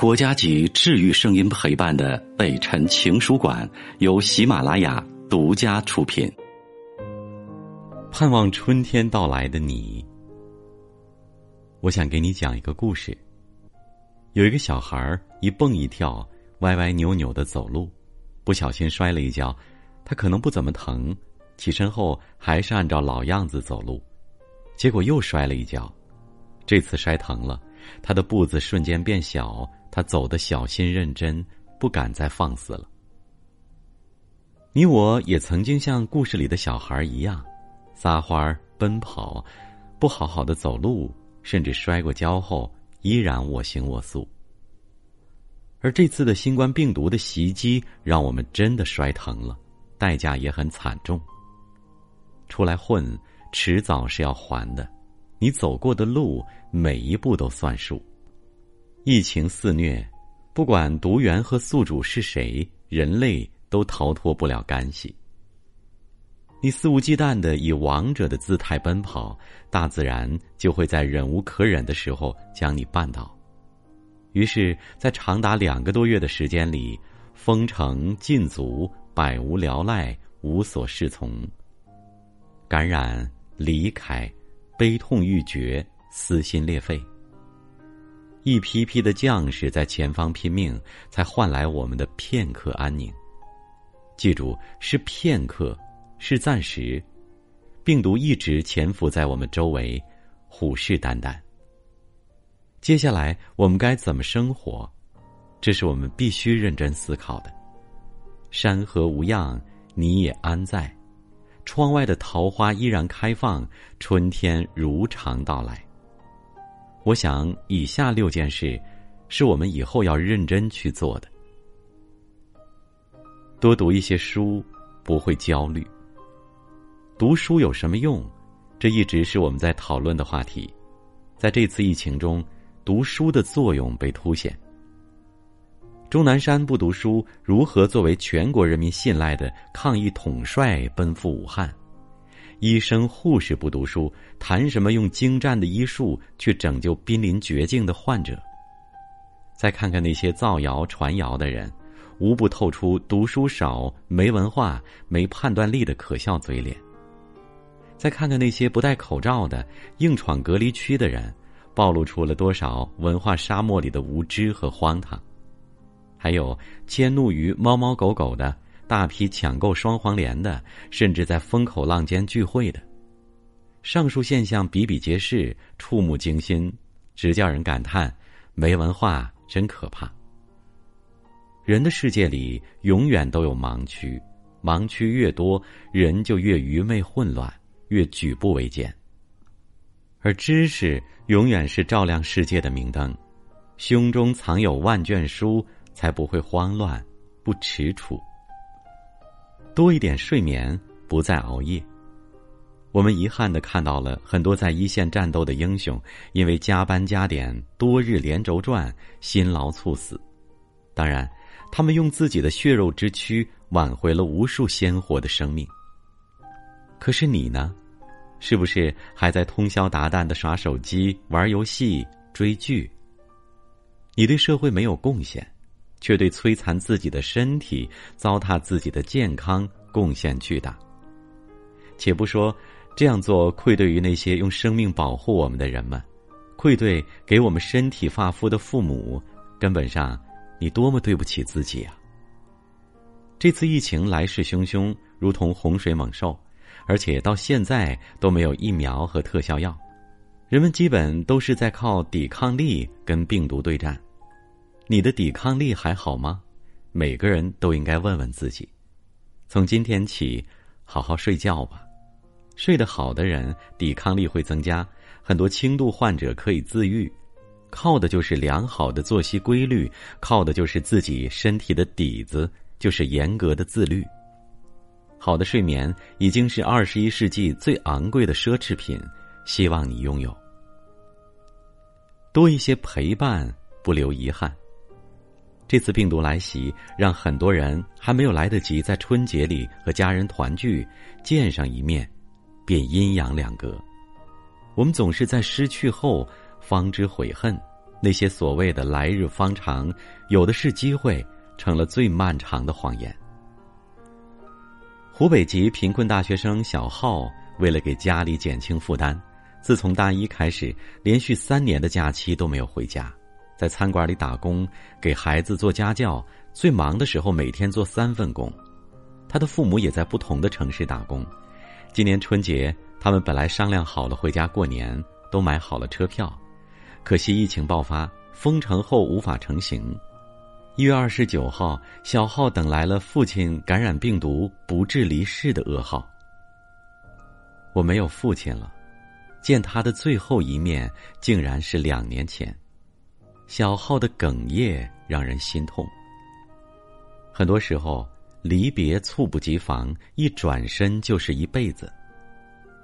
国家级治愈声音陪伴的北辰情书馆由喜马拉雅独家出品。盼望春天到来的你，我想给你讲一个故事。有一个小孩一蹦一跳，歪歪扭扭的走路，不小心摔了一跤，他可能不怎么疼，起身后还是按照老样子走路，结果又摔了一跤，这次摔疼了，他的步子瞬间变小。他走得小心认真，不敢再放肆了。你我也曾经像故事里的小孩一样，撒欢、奔跑，不好好的走路，甚至摔过跤后依然我行我素。而这次的新冠病毒的袭击，让我们真的摔疼了，代价也很惨重。出来混，迟早是要还的，你走过的路，每一步都算数。疫情肆虐，不管毒源和宿主是谁，人类都逃脱不了干系。你肆无忌惮的以王者的姿态奔跑，大自然就会在忍无可忍的时候将你绊倒。于是，在长达两个多月的时间里，封城禁足，百无聊赖，无所适从。感染、离开、悲痛欲绝、撕心裂肺。一批批的将士在前方拼命，才换来我们的片刻安宁。记住，是片刻，是暂时。病毒一直潜伏在我们周围，虎视眈眈。接下来我们该怎么生活？这是我们必须认真思考的。山河无恙，你也安在。窗外的桃花依然开放，春天如常到来。我想，以下六件事，是我们以后要认真去做的。多读一些书，不会焦虑。读书有什么用？这一直是我们在讨论的话题。在这次疫情中，读书的作用被凸显。钟南山不读书，如何作为全国人民信赖的抗疫统帅奔赴武汉？医生、护士不读书，谈什么用精湛的医术去拯救濒临绝境的患者？再看看那些造谣传谣的人，无不透出读书少、没文化、没判断力的可笑嘴脸。再看看那些不戴口罩的、硬闯隔离区的人，暴露出了多少文化沙漠里的无知和荒唐？还有迁怒于猫猫狗狗的。大批抢购双黄连的，甚至在风口浪尖聚会的，上述现象比比皆是，触目惊心，直叫人感叹：没文化真可怕。人的世界里永远都有盲区，盲区越多，人就越愚昧混乱，越举步维艰。而知识永远是照亮世界的明灯，胸中藏有万卷书，才不会慌乱，不踟蹰。多一点睡眠，不再熬夜。我们遗憾的看到了很多在一线战斗的英雄，因为加班加点、多日连轴转，辛劳猝死。当然，他们用自己的血肉之躯挽回了无数鲜活的生命。可是你呢？是不是还在通宵达旦的耍手机、玩游戏、追剧？你对社会没有贡献。却对摧残自己的身体、糟蹋自己的健康贡献巨大。且不说这样做愧对于那些用生命保护我们的人们，愧对给我们身体发肤的父母，根本上，你多么对不起自己啊！这次疫情来势汹汹，如同洪水猛兽，而且到现在都没有疫苗和特效药，人们基本都是在靠抵抗力跟病毒对战。你的抵抗力还好吗？每个人都应该问问自己。从今天起，好好睡觉吧。睡得好的人，抵抗力会增加。很多轻度患者可以自愈，靠的就是良好的作息规律，靠的就是自己身体的底子，就是严格的自律。好的睡眠已经是二十一世纪最昂贵的奢侈品，希望你拥有。多一些陪伴，不留遗憾。这次病毒来袭，让很多人还没有来得及在春节里和家人团聚、见上一面，便阴阳两隔。我们总是在失去后方知悔恨，那些所谓的来日方长，有的是机会，成了最漫长的谎言。湖北籍贫困大学生小浩，为了给家里减轻负担，自从大一开始，连续三年的假期都没有回家，在餐馆里打工，给孩子做家教。最忙的时候，每天做三份工。他的父母也在不同的城市打工。今年春节，他们本来商量好了回家过年，都买好了车票，可惜疫情爆发，封城后无法成行。一月二十九号，小浩等来了父亲感染病毒不治离世的噩耗。我没有父亲了，见他的最后一面竟然是两年前。小浩的哽咽让人心痛。很多时候，离别猝不及防，一转身就是一辈子。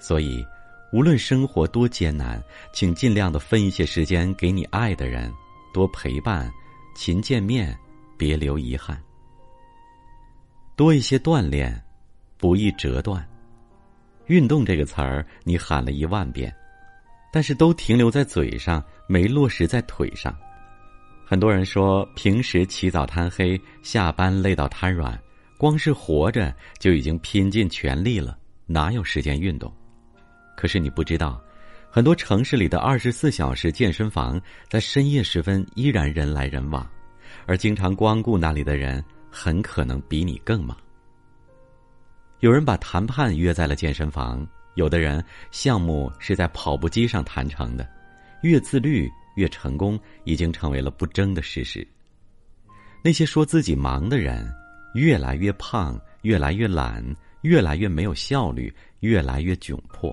所以，无论生活多艰难，请尽量的分一些时间给你爱的人，多陪伴，勤见面。别留遗憾，多一些锻炼，不易折断。运动这个词儿，你喊了一万遍，但是都停留在嘴上，没落实在腿上。很多人说，平时起早贪黑，下班累到瘫软，光是活着就已经拼尽全力了，哪有时间运动？可是你不知道，很多城市里的二十四小时健身房，在深夜时分依然人来人往。而经常光顾那里的人，很可能比你更忙。有人把谈判约在了健身房，有的人项目是在跑步机上谈成的。越自律越成功，已经成为了不争的事实。那些说自己忙的人，越来越胖，越来越懒，越来越没有效率，越来越窘迫。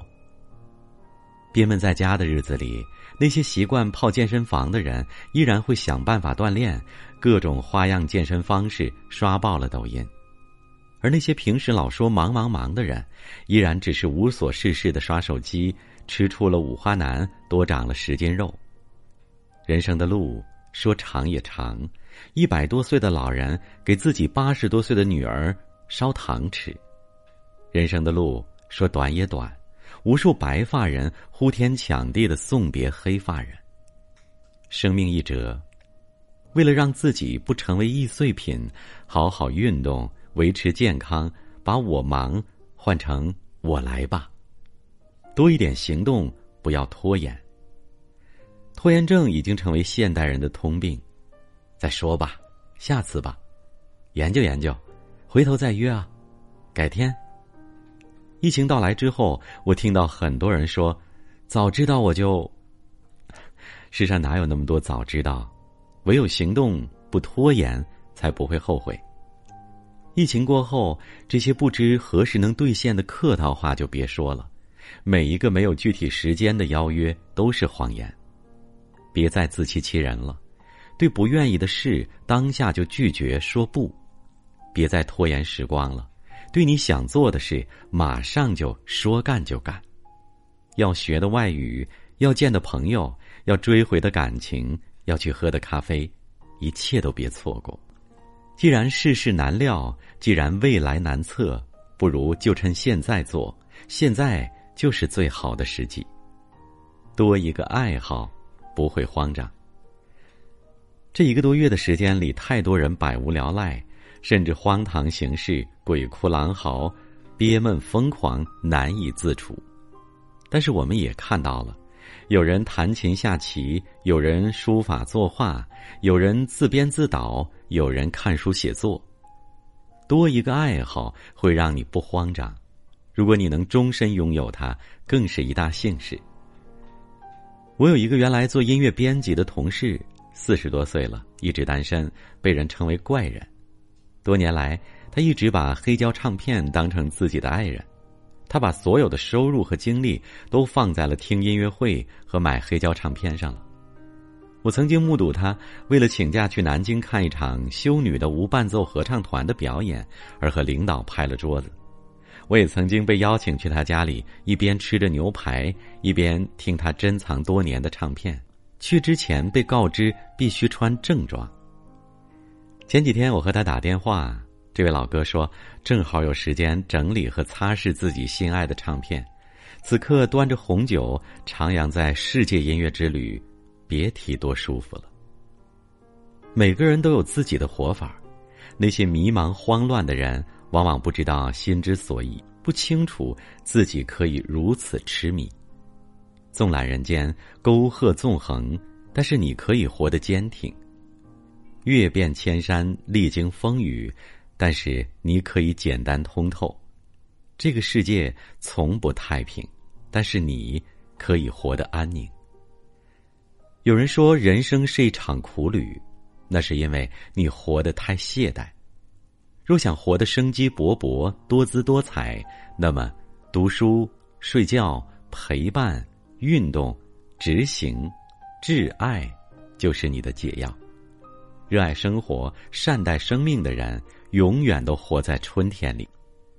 憋闷在家的日子里。那些习惯泡健身房的人，依然会想办法锻炼，各种花样健身方式刷爆了抖音；而那些平时老说忙忙忙的人，依然只是无所事事的刷手机，吃出了五花腩，多长了十斤肉。人生的路说长也长，一百多岁的老人给自己八十多岁的女儿烧糖吃；人生的路说短也短。无数白发人呼天抢地的送别黑发人。生命一折，为了让自己不成为易碎品，好好运动，维持健康，把我忙换成我来吧。多一点行动，不要拖延。拖延症已经成为现代人的通病。再说吧，下次吧，研究研究，回头再约啊，改天。疫情到来之后，我听到很多人说：“早知道我就……” 世上哪有那么多早知道？唯有行动，不拖延，才不会后悔。疫情过后，这些不知何时能兑现的客套话就别说了。每一个没有具体时间的邀约都是谎言。别再自欺欺人了。对不愿意的事，当下就拒绝说不。别再拖延时光了。对你想做的事，马上就说干就干。要学的外语，要见的朋友，要追回的感情，要去喝的咖啡，一切都别错过。既然世事难料，既然未来难测，不如就趁现在做。现在就是最好的时机。多一个爱好，不会慌张。这一个多月的时间里，太多人百无聊赖。甚至荒唐行事、鬼哭狼嚎、憋闷疯狂、难以自处。但是我们也看到了，有人弹琴下棋，有人书法作画，有人自编自导，有人看书写作。多一个爱好会让你不慌张，如果你能终身拥有它，更是一大幸事。我有一个原来做音乐编辑的同事，四十多岁了，一直单身，被人称为怪人。多年来，他一直把黑胶唱片当成自己的爱人，他把所有的收入和精力都放在了听音乐会和买黑胶唱片上了。我曾经目睹他为了请假去南京看一场修女的无伴奏合唱团的表演，而和领导拍了桌子。我也曾经被邀请去他家里，一边吃着牛排，一边听他珍藏多年的唱片。去之前被告知必须穿正装。前几天我和他打电话，这位老哥说正好有时间整理和擦拭自己心爱的唱片，此刻端着红酒徜徉在世界音乐之旅，别提多舒服了。每个人都有自己的活法，那些迷茫慌乱的人，往往不知道心之所以，不清楚自己可以如此痴迷。纵览人间沟壑纵横，但是你可以活得坚挺；阅遍千山，历经风雨，但是你可以简单通透。这个世界从不太平，但是你可以活得安宁。有人说，人生是一场苦旅，那是因为你活得太懈怠。若想活得生机勃勃、多姿多彩，那么读书、睡觉、陪伴。运动、执行、挚爱，就是你的解药。热爱生活、善待生命的人，永远都活在春天里。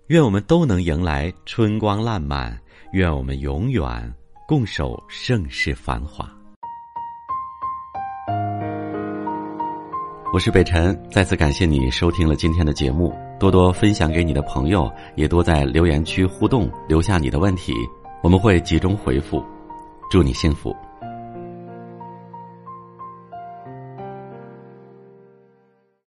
愿我们都能迎来春光烂漫，愿我们永远共守盛世繁华。我是北辰，再次感谢你收听了今天的节目，多多分享给你的朋友，也多在留言区互动，留下你的问题，我们会集中回复。祝你幸福。